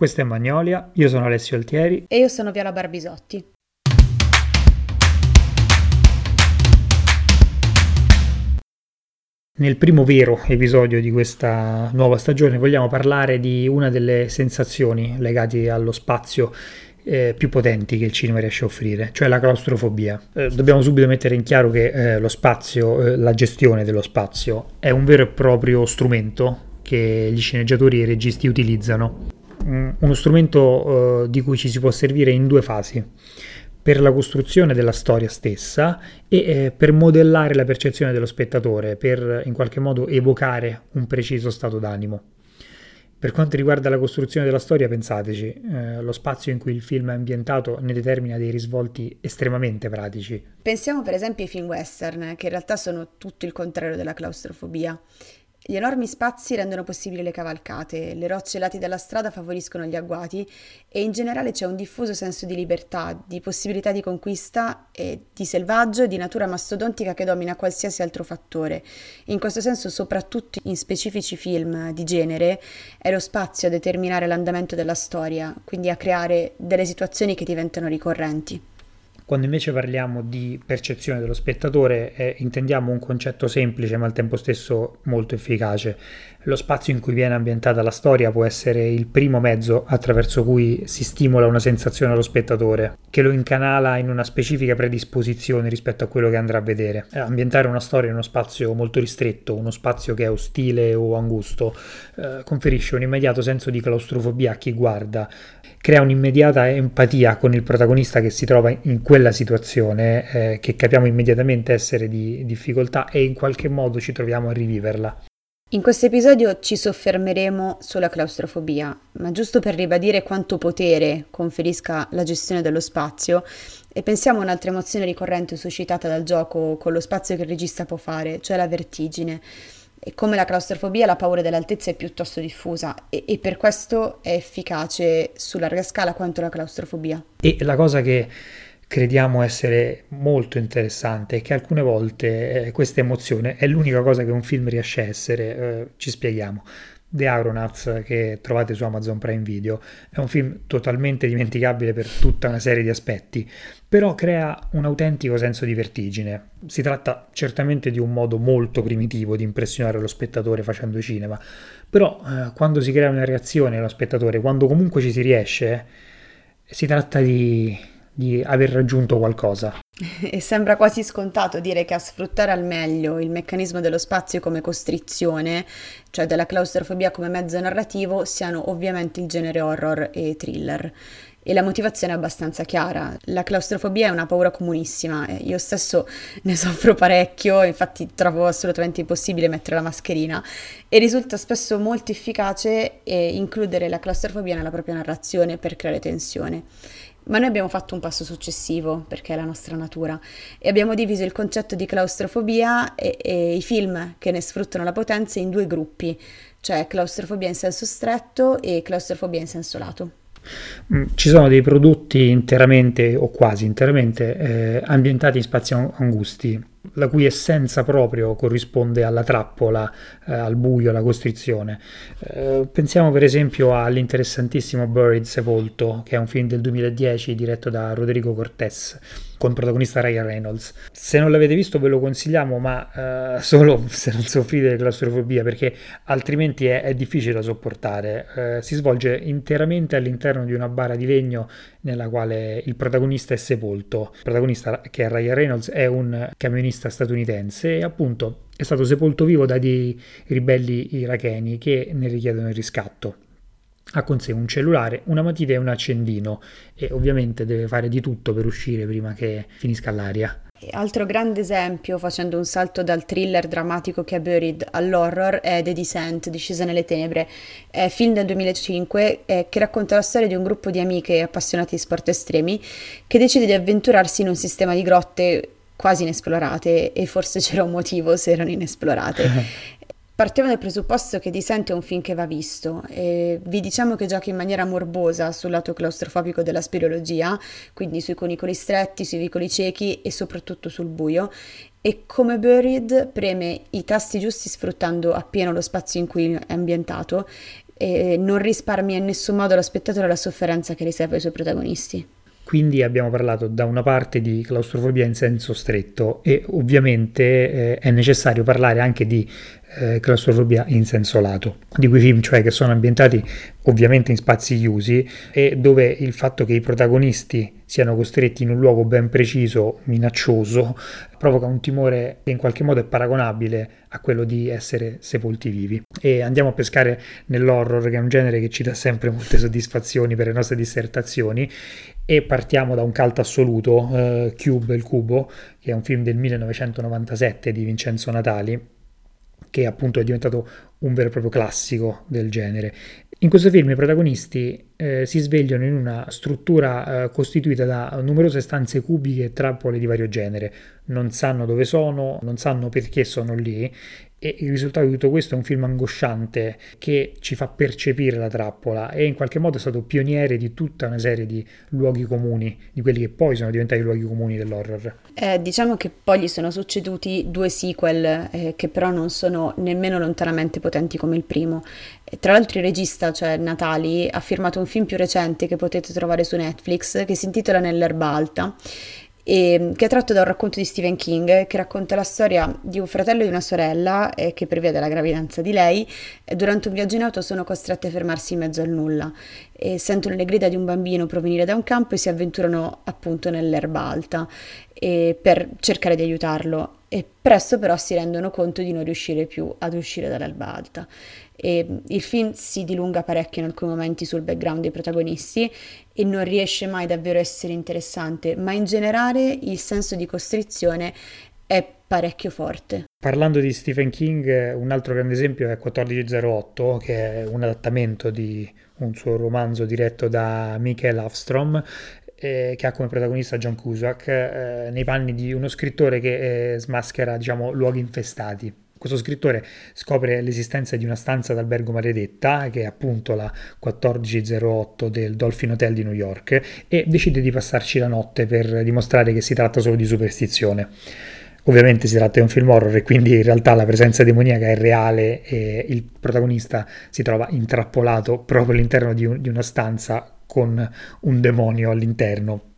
Questa è Magnolia, io sono Alessio Altieri e io sono Viola Barbisotti. Nel primo vero episodio di questa nuova stagione vogliamo parlare di una delle sensazioni legate allo spazio eh, più potenti che il cinema riesce a offrire, cioè la claustrofobia. Eh, dobbiamo subito mettere in chiaro che eh, lo spazio, eh, la gestione dello spazio è un vero e proprio strumento che gli sceneggiatori e i registi utilizzano. Mm, uno strumento eh, di cui ci si può servire in due fasi per la costruzione della storia stessa e eh, per modellare la percezione dello spettatore, per in qualche modo evocare un preciso stato d'animo. Per quanto riguarda la costruzione della storia, pensateci, eh, lo spazio in cui il film è ambientato ne determina dei risvolti estremamente pratici. Pensiamo per esempio ai film western, che in realtà sono tutto il contrario della claustrofobia. Gli enormi spazi rendono possibili le cavalcate, le rocce lati della strada favoriscono gli agguati e in generale c'è un diffuso senso di libertà, di possibilità di conquista e di selvaggio di natura mastodontica che domina qualsiasi altro fattore. In questo senso, soprattutto in specifici film di genere, è lo spazio a determinare l'andamento della storia, quindi a creare delle situazioni che diventano ricorrenti. Quando invece parliamo di percezione dello spettatore eh, intendiamo un concetto semplice ma al tempo stesso molto efficace. Lo spazio in cui viene ambientata la storia può essere il primo mezzo attraverso cui si stimola una sensazione allo spettatore, che lo incanala in una specifica predisposizione rispetto a quello che andrà a vedere. Eh, ambientare una storia in uno spazio molto ristretto, uno spazio che è ostile o angusto, eh, conferisce un immediato senso di claustrofobia a chi guarda, crea un'immediata empatia con il protagonista che si trova in quella situazione, eh, che capiamo immediatamente essere di difficoltà e in qualche modo ci troviamo a riviverla. In questo episodio ci soffermeremo sulla claustrofobia, ma giusto per ribadire quanto potere conferisca la gestione dello spazio, e pensiamo a un'altra emozione ricorrente suscitata dal gioco con lo spazio che il regista può fare, cioè la vertigine. E come la claustrofobia, la paura dell'altezza è piuttosto diffusa e, e per questo è efficace su larga scala quanto la claustrofobia. E la cosa che crediamo essere molto interessante è che alcune volte eh, questa emozione è l'unica cosa che un film riesce a essere. Eh, ci spieghiamo. The Aeronauts che trovate su Amazon Prime Video è un film totalmente dimenticabile per tutta una serie di aspetti, però crea un autentico senso di vertigine. Si tratta certamente di un modo molto primitivo di impressionare lo spettatore facendo cinema, però eh, quando si crea una reazione allo spettatore, quando comunque ci si riesce, si tratta di di aver raggiunto qualcosa. E sembra quasi scontato dire che a sfruttare al meglio il meccanismo dello spazio come costrizione, cioè della claustrofobia come mezzo narrativo, siano ovviamente il genere horror e thriller. E la motivazione è abbastanza chiara. La claustrofobia è una paura comunissima, io stesso ne soffro parecchio, infatti trovo assolutamente impossibile mettere la mascherina e risulta spesso molto efficace eh, includere la claustrofobia nella propria narrazione per creare tensione. Ma noi abbiamo fatto un passo successivo, perché è la nostra natura, e abbiamo diviso il concetto di claustrofobia e, e i film che ne sfruttano la potenza in due gruppi, cioè claustrofobia in senso stretto e claustrofobia in senso lato. Mm, ci sono dei prodotti interamente o quasi interamente eh, ambientati in spazi angusti, la cui essenza proprio corrisponde alla trappola, eh, al buio, alla costrizione. Eh, pensiamo per esempio all'interessantissimo Buried Sepolto, che è un film del 2010 diretto da Rodrigo Cortés con protagonista Ryan Reynolds. Se non l'avete visto ve lo consigliamo, ma uh, solo se non soffrite di claustrofobia, perché altrimenti è, è difficile da sopportare. Uh, si svolge interamente all'interno di una bara di legno nella quale il protagonista è sepolto. Il protagonista, che è Ryan Reynolds, è un camionista statunitense e appunto è stato sepolto vivo da dei ribelli iracheni che ne richiedono il riscatto ha con sé un cellulare, una matita e un accendino e ovviamente deve fare di tutto per uscire prima che finisca l'aria. Altro grande esempio, facendo un salto dal thriller drammatico che è Buried all'horror, è The Descent, Discesa nelle tenebre, è film del 2005 eh, che racconta la storia di un gruppo di amiche appassionate di sport estremi che decide di avventurarsi in un sistema di grotte quasi inesplorate e forse c'era un motivo se erano inesplorate. Partiamo dal presupposto che Descent è un film che va visto e vi diciamo che gioca in maniera morbosa sul lato claustrofobico della speleologia, quindi sui conicoli stretti, sui vicoli ciechi e soprattutto sul buio e come Buried preme i tasti giusti sfruttando appieno lo spazio in cui è ambientato e non risparmia in nessun modo lo spettatore la sofferenza che riserva ai suoi protagonisti. Quindi abbiamo parlato da una parte di claustrofobia in senso stretto e ovviamente eh, è necessario parlare anche di eh, claustrofobia in senso lato, di quei film cioè che sono ambientati ovviamente in spazi chiusi e dove il fatto che i protagonisti siano costretti in un luogo ben preciso, minaccioso, provoca un timore che in qualche modo è paragonabile a quello di essere sepolti vivi. E andiamo a pescare nell'horror, che è un genere che ci dà sempre molte soddisfazioni per le nostre dissertazioni, e partiamo da un cult assoluto, uh, Cube, il cubo, che è un film del 1997 di Vincenzo Natali, che appunto è diventato un vero e proprio classico del genere. In questo film i protagonisti eh, si svegliano in una struttura eh, costituita da numerose stanze cubiche e trappole di vario genere. Non sanno dove sono, non sanno perché sono lì e il risultato di tutto questo è un film angosciante che ci fa percepire la trappola e in qualche modo è stato pioniere di tutta una serie di luoghi comuni, di quelli che poi sono diventati luoghi comuni dell'horror. Eh, diciamo che poi gli sono succeduti due sequel eh, che però non sono nemmeno lontanamente potenti come il primo. E tra l'altro il regista, cioè Natali, ha firmato un film più recente che potete trovare su Netflix che si intitola Nell'erba alta e, che è tratto da un racconto di Stephen King che racconta la storia di un fratello e di una sorella eh, che prevede la gravidanza di lei durante un viaggio in auto sono costrette a fermarsi in mezzo al nulla e sentono le grida di un bambino provenire da un campo e si avventurano appunto nell'erba alta per cercare di aiutarlo. E presto però si rendono conto di non riuscire più ad uscire dall'erba alta e il film si dilunga parecchio in alcuni momenti sul background dei protagonisti e non riesce mai davvero a essere interessante, ma in generale il senso di costrizione è parecchio forte. Parlando di Stephen King, un altro grande esempio è 1408, che è un adattamento di un suo romanzo diretto da Michael Avstrom, eh, che ha come protagonista John Cusack, eh, nei panni di uno scrittore che eh, smaschera, diciamo, luoghi infestati. Questo scrittore scopre l'esistenza di una stanza d'albergo maledetta, che è appunto la 1408 del Dolphin Hotel di New York, e decide di passarci la notte per dimostrare che si tratta solo di superstizione. Ovviamente si tratta di un film horror e quindi in realtà la presenza demoniaca è reale e il protagonista si trova intrappolato proprio all'interno di, un, di una stanza con un demonio all'interno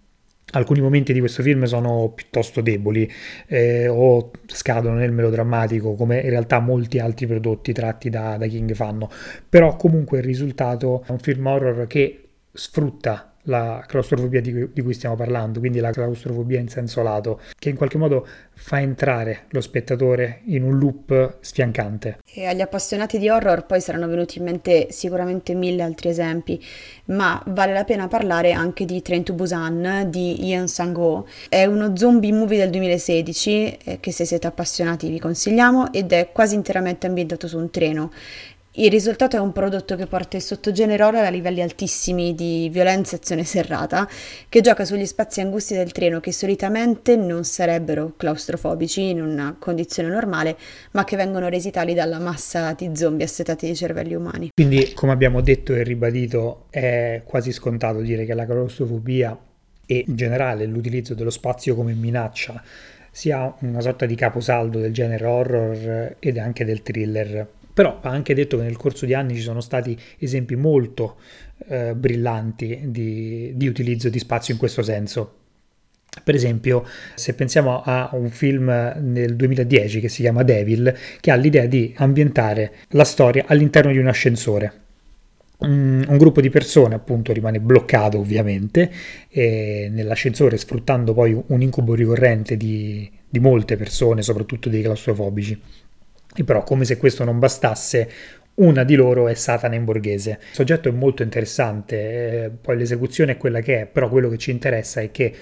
alcuni momenti di questo film sono piuttosto deboli eh, o scadono nel melodrammatico come in realtà molti altri prodotti tratti da, da King fanno. Però comunque il risultato è un film horror che sfrutta la claustrofobia di cui, di cui, stiamo parlando, quindi la claustrofobia in senso lato, che in qualche modo fa entrare lo spettatore in un loop sfiancante. E agli appassionati di horror poi saranno venuti in mente sicuramente mille altri esempi, ma vale la pena parlare anche di Train to Busan di Ian Sang-ho. È uno zombie movie del 2016 eh, che se siete appassionati vi consigliamo ed è quasi interamente ambientato su un treno il risultato è un prodotto che porta il sottogenere a livelli altissimi di violenza e azione serrata, che gioca sugli spazi angusti del treno che solitamente non sarebbero claustrofobici in una condizione normale, ma che vengono resi tali dalla massa di zombie assetati dei cervelli umani. Quindi, come abbiamo detto e ribadito, è quasi scontato dire che la claustrofobia e in generale l'utilizzo dello spazio come minaccia sia una sorta di caposaldo del genere horror ed anche del thriller però va anche detto che nel corso di anni ci sono stati esempi molto eh, brillanti di, di utilizzo di spazio in questo senso. Per esempio, se pensiamo a un film nel 2010 che si chiama Devil, che ha l'idea di ambientare la storia all'interno di un ascensore. Un, un gruppo di persone appunto rimane bloccato ovviamente nell'ascensore sfruttando poi un incubo ricorrente di, di molte persone, soprattutto dei claustrofobici. E però, come se questo non bastasse, una di loro è Satana in borghese. Il soggetto è molto interessante, eh, poi l'esecuzione è quella che è, però quello che ci interessa è che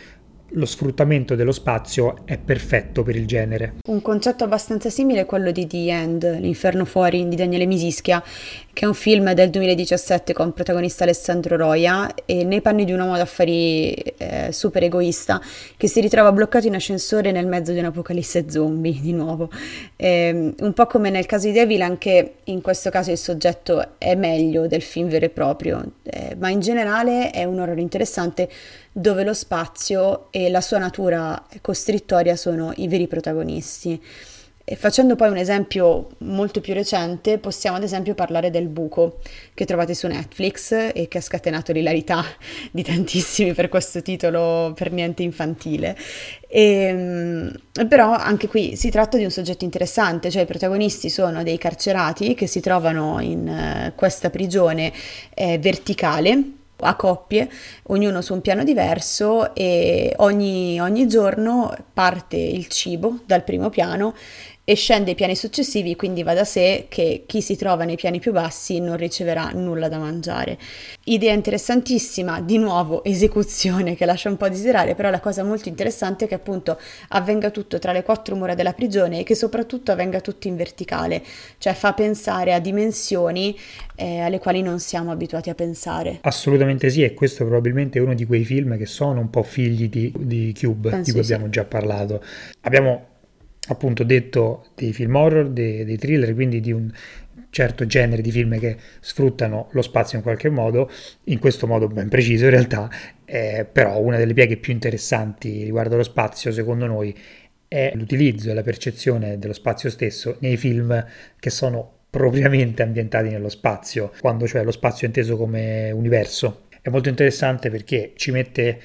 lo sfruttamento dello spazio è perfetto per il genere. Un concetto abbastanza simile è quello di The End, L'inferno fuori di Daniele Misischia, che è un film del 2017 con protagonista Alessandro Roia e nei panni di un uomo d'affari eh, super egoista che si ritrova bloccato in ascensore nel mezzo di un'apocalisse zombie, di nuovo. Eh, un po' come nel caso di Devil, anche in questo caso il soggetto è meglio del film vero e proprio, eh, ma in generale è un horror interessante dove lo spazio e la sua natura costrittoria sono i veri protagonisti. E facendo poi un esempio molto più recente, possiamo ad esempio parlare del buco che trovate su Netflix e che ha scatenato l'ilarità di tantissimi per questo titolo per niente infantile. E, ehm, però anche qui si tratta di un soggetto interessante, cioè i protagonisti sono dei carcerati che si trovano in uh, questa prigione eh, verticale a coppie, ognuno su un piano diverso e ogni, ogni giorno parte il cibo dal primo piano e scende ai piani successivi, quindi va da sé che chi si trova nei piani più bassi non riceverà nulla da mangiare. Idea interessantissima, di nuovo esecuzione che lascia un po' a desiderare, però la cosa molto interessante è che appunto avvenga tutto tra le quattro mura della prigione e che soprattutto avvenga tutto in verticale, cioè fa pensare a dimensioni eh, alle quali non siamo abituati a pensare. Assolutamente sì, e questo probabilmente è uno di quei film che sono un po' figli di, di Cube, Penso di cui abbiamo già parlato. Abbiamo appunto detto dei film horror, dei, dei thriller, quindi di un certo genere di film che sfruttano lo spazio in qualche modo, in questo modo ben preciso in realtà, eh, però una delle pieghe più interessanti riguardo allo spazio secondo noi è l'utilizzo e la percezione dello spazio stesso nei film che sono propriamente ambientati nello spazio, quando cioè lo spazio è inteso come universo. È molto interessante perché ci mette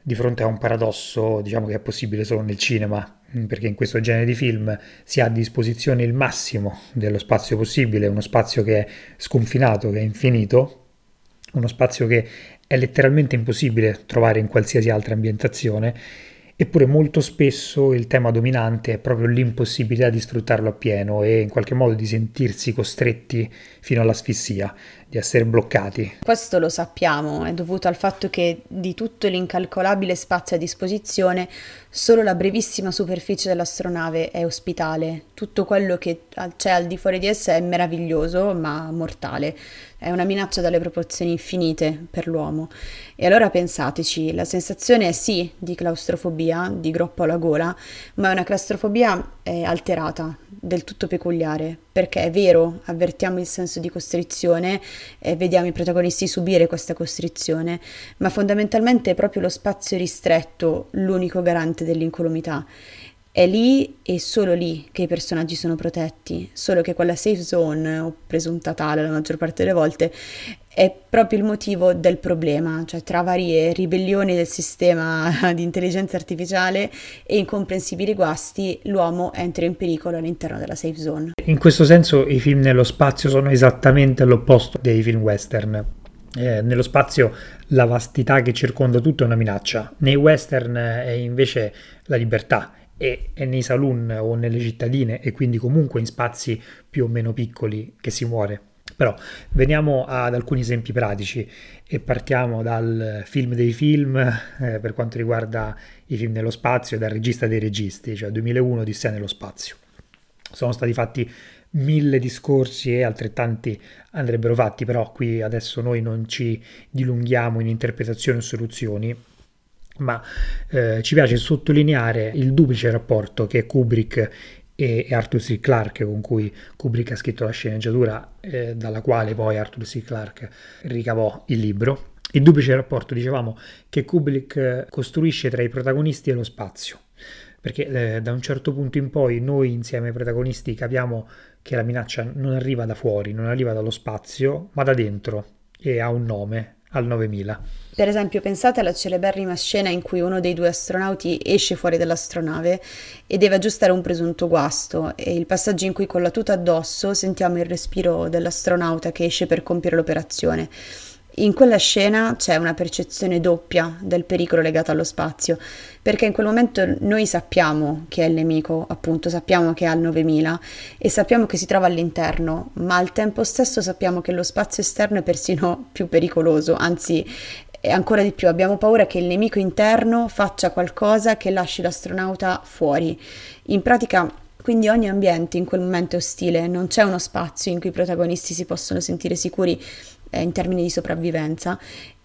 di fronte a un paradosso, diciamo che è possibile solo nel cinema, perché in questo genere di film si ha a disposizione il massimo dello spazio possibile, uno spazio che è sconfinato, che è infinito, uno spazio che è letteralmente impossibile trovare in qualsiasi altra ambientazione, eppure molto spesso il tema dominante è proprio l'impossibilità di sfruttarlo appieno e in qualche modo di sentirsi costretti fino all'asfissia di essere bloccati. Questo lo sappiamo, è dovuto al fatto che di tutto l'incalcolabile spazio a disposizione, solo la brevissima superficie dell'astronave è ospitale. Tutto quello che c'è al di fuori di essa è meraviglioso, ma mortale. È una minaccia dalle proporzioni infinite per l'uomo. E allora pensateci, la sensazione è sì di claustrofobia, di groppo alla gola, ma è una claustrofobia eh, alterata, del tutto peculiare, perché è vero, avvertiamo il senso di costrizione e vediamo i protagonisti subire questa costrizione, ma fondamentalmente è proprio lo spazio ristretto l'unico garante dell'incolumità. È lì e solo lì che i personaggi sono protetti, solo che quella safe zone, o presunta tale la maggior parte delle volte, è proprio il motivo del problema, cioè tra varie ribellioni del sistema di intelligenza artificiale e incomprensibili guasti, l'uomo entra in pericolo all'interno della safe zone. In questo senso i film nello spazio sono esattamente l'opposto dei film western. Eh, nello spazio la vastità che circonda tutto è una minaccia, nei western è invece la libertà e, nei saloon o nelle cittadine e quindi comunque in spazi più o meno piccoli che si muore. Però veniamo ad alcuni esempi pratici e partiamo dal film dei film eh, per quanto riguarda i film nello spazio e dal regista dei registi, cioè 2001 di sé nello spazio. Sono stati fatti mille discorsi e altrettanti andrebbero fatti, però qui adesso noi non ci dilunghiamo in interpretazioni o soluzioni, ma eh, ci piace sottolineare il duplice rapporto che Kubrick e, Arthur C. Clarke con cui Kubrick ha scritto la sceneggiatura, eh, dalla quale poi Arthur C. Clarke ricavò il libro. Il duplice rapporto, dicevamo, che Kubrick eh, costruisce tra i protagonisti e lo spazio, perché eh, da un certo punto in poi noi insieme ai protagonisti capiamo che la minaccia non arriva da fuori, non arriva dallo spazio, ma da dentro e ha un nome, al 9000. Per esempio, pensate alla celeberrima scena in cui uno dei due astronauti esce fuori dall'astronave e deve aggiustare un presunto guasto e il passaggio in cui con la tuta addosso sentiamo il respiro dell'astronauta che esce per compiere l'operazione. In quella scena c'è una percezione doppia del pericolo legato allo spazio, perché in quel momento noi sappiamo che è il nemico, appunto, sappiamo che è al 9000 e sappiamo che si trova all'interno, ma al tempo stesso sappiamo che lo spazio esterno è persino più pericoloso, anzi e ancora di più abbiamo paura che il nemico interno faccia qualcosa che lasci l'astronauta fuori. In pratica quindi ogni ambiente in quel momento è ostile, non c'è uno spazio in cui i protagonisti si possono sentire sicuri eh, in termini di sopravvivenza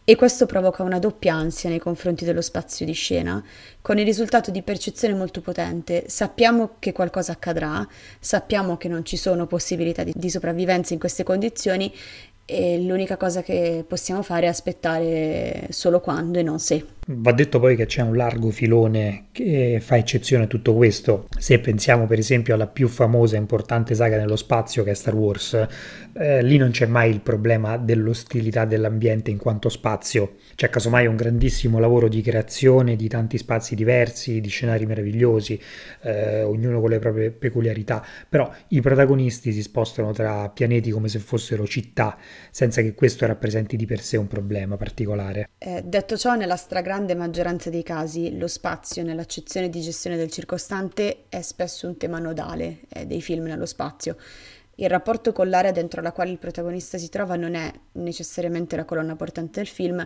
e questo provoca una doppia ansia nei confronti dello spazio di scena, con il risultato di percezione molto potente. Sappiamo che qualcosa accadrà, sappiamo che non ci sono possibilità di, di sopravvivenza in queste condizioni e l'unica cosa che possiamo fare è aspettare solo quando e non se. Va detto poi che c'è un largo filone che fa eccezione a tutto questo. Se pensiamo per esempio alla più famosa e importante saga nello spazio che è Star Wars, eh, lì non c'è mai il problema dell'ostilità dell'ambiente in quanto spazio. C'è casomai un grandissimo lavoro di creazione di tanti spazi diversi, di scenari meravigliosi, eh, ognuno con le proprie peculiarità, però i protagonisti si spostano tra pianeti come se fossero città, senza che questo rappresenti di per sé un problema particolare. Eh, detto ciò, nella stragrande grande maggioranza dei casi lo spazio nell'accezione di gestione del circostante è spesso un tema nodale eh, dei film nello spazio. Il rapporto con l'area dentro la quale il protagonista si trova non è necessariamente la colonna portante del film,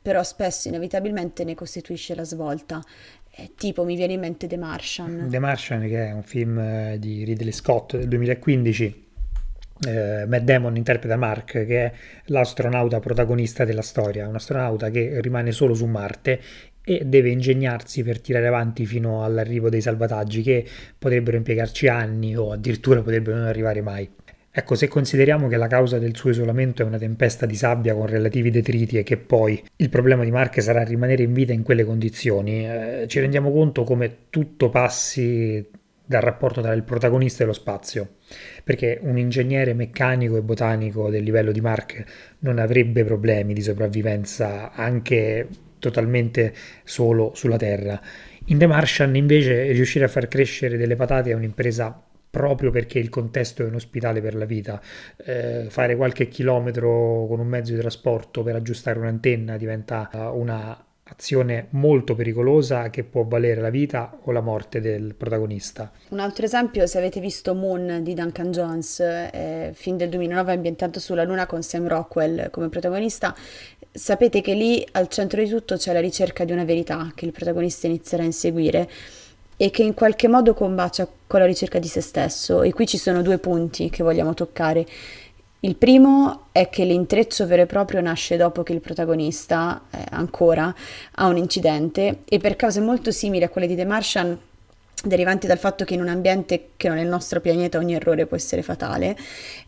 però spesso inevitabilmente ne costituisce la svolta. Eh, tipo mi viene in mente The Martian. The Martian che è un film eh, di Ridley Scott del 2015 eh, Matt Damon interpreta Mark, che è l'astronauta protagonista della storia, un astronauta che rimane solo su Marte e deve ingegnarsi per tirare avanti fino all'arrivo dei salvataggi che potrebbero impiegarci anni o addirittura potrebbero non arrivare mai. Ecco, se consideriamo che la causa del suo isolamento è una tempesta di sabbia con relativi detriti e che poi il problema di Mark sarà rimanere in vita in quelle condizioni, eh, ci rendiamo conto come tutto passi dal rapporto tra il protagonista e lo spazio, perché un ingegnere meccanico e botanico del livello di Mark non avrebbe problemi di sopravvivenza anche totalmente solo sulla Terra. In The Martian invece riuscire a far crescere delle patate è un'impresa proprio perché il contesto è inospitale per la vita. Eh, fare qualche chilometro con un mezzo di trasporto per aggiustare un'antenna diventa una azione molto pericolosa che può valere la vita o la morte del protagonista. Un altro esempio, se avete visto Moon di Duncan Jones, eh, film del 2009 ambientato sulla Luna con Sam Rockwell come protagonista, sapete che lì al centro di tutto c'è la ricerca di una verità che il protagonista inizierà a inseguire e che in qualche modo combacia con la ricerca di se stesso. E qui ci sono due punti che vogliamo toccare. Il primo è che l'intreccio vero e proprio nasce dopo che il protagonista, eh, ancora, ha un incidente e per cause molto simili a quelle di The Martian, derivanti dal fatto che in un ambiente che non è il nostro pianeta ogni errore può essere fatale.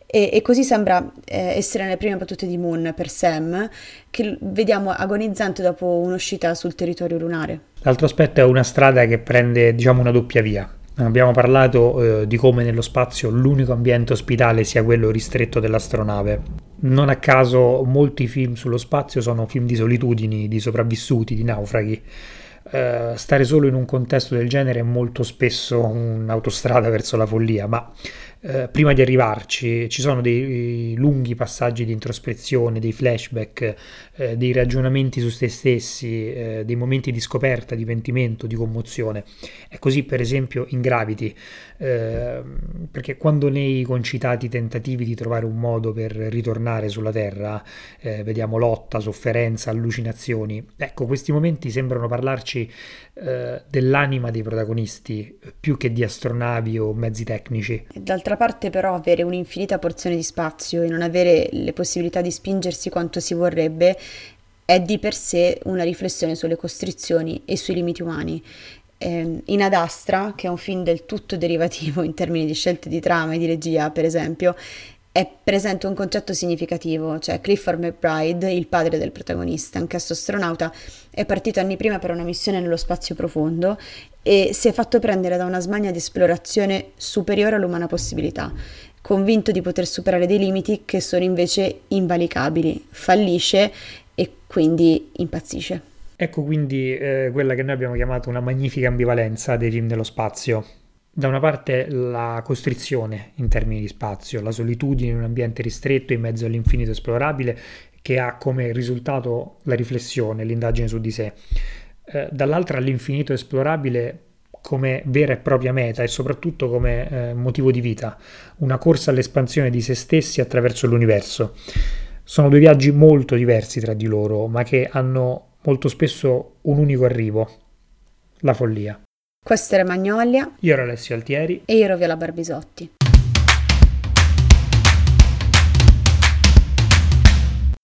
E, e così sembra eh, essere nelle prime battute di Moon per Sam, che vediamo agonizzante dopo un'uscita sul territorio lunare. L'altro aspetto è una strada che prende, diciamo, una doppia via Abbiamo parlato eh, di come nello spazio l'unico ambiente ospitale sia quello ristretto dell'astronave. Non a caso molti film sullo spazio sono film di solitudini, di sopravvissuti, di naufraghi. Eh, stare solo in un contesto del genere è molto spesso un'autostrada verso la follia, ma eh, prima di arrivarci ci sono dei lunghi passaggi di introspezione, dei flashback, eh, dei ragionamenti su se stessi, eh, dei momenti di scoperta, di pentimento, di commozione. È così per esempio in Gravity, ehm, perché quando nei concitati tentativi di trovare un modo per ritornare sulla Terra, eh, vediamo lotta, sofferenza, allucinazioni, ecco questi momenti sembrano parlarci eh, dell'anima dei protagonisti più che di astronavi o mezzi tecnici. D'altra parte però avere un'infinita porzione di spazio e non avere le possibilità di spingersi quanto si vorrebbe è di per sé una riflessione sulle costrizioni e sui limiti umani. Eh, in Ad Astra, che è un film del tutto derivativo in termini di scelte di trama e di regia, per esempio, è presente un concetto significativo, cioè Clifford McBride, il padre del protagonista, anch'esso astronauta, è partito anni prima per una missione nello spazio profondo e si è fatto prendere da una smania di esplorazione superiore all'umana possibilità, convinto di poter superare dei limiti che sono invece invalicabili, fallisce e quindi impazzisce. Ecco quindi eh, quella che noi abbiamo chiamato una magnifica ambivalenza dei film dello spazio da una parte la costrizione in termini di spazio, la solitudine in un ambiente ristretto in mezzo all'infinito esplorabile che ha come risultato la riflessione, l'indagine su di sé. Eh, dall'altra l'infinito esplorabile come vera e propria meta e soprattutto come eh, motivo di vita, una corsa all'espansione di se stessi attraverso l'universo. Sono due viaggi molto diversi tra di loro, ma che hanno molto spesso un unico arrivo, la follia. Questo era Magnolia. Io ero Alessio Altieri. E io ero Viola Barbisotti.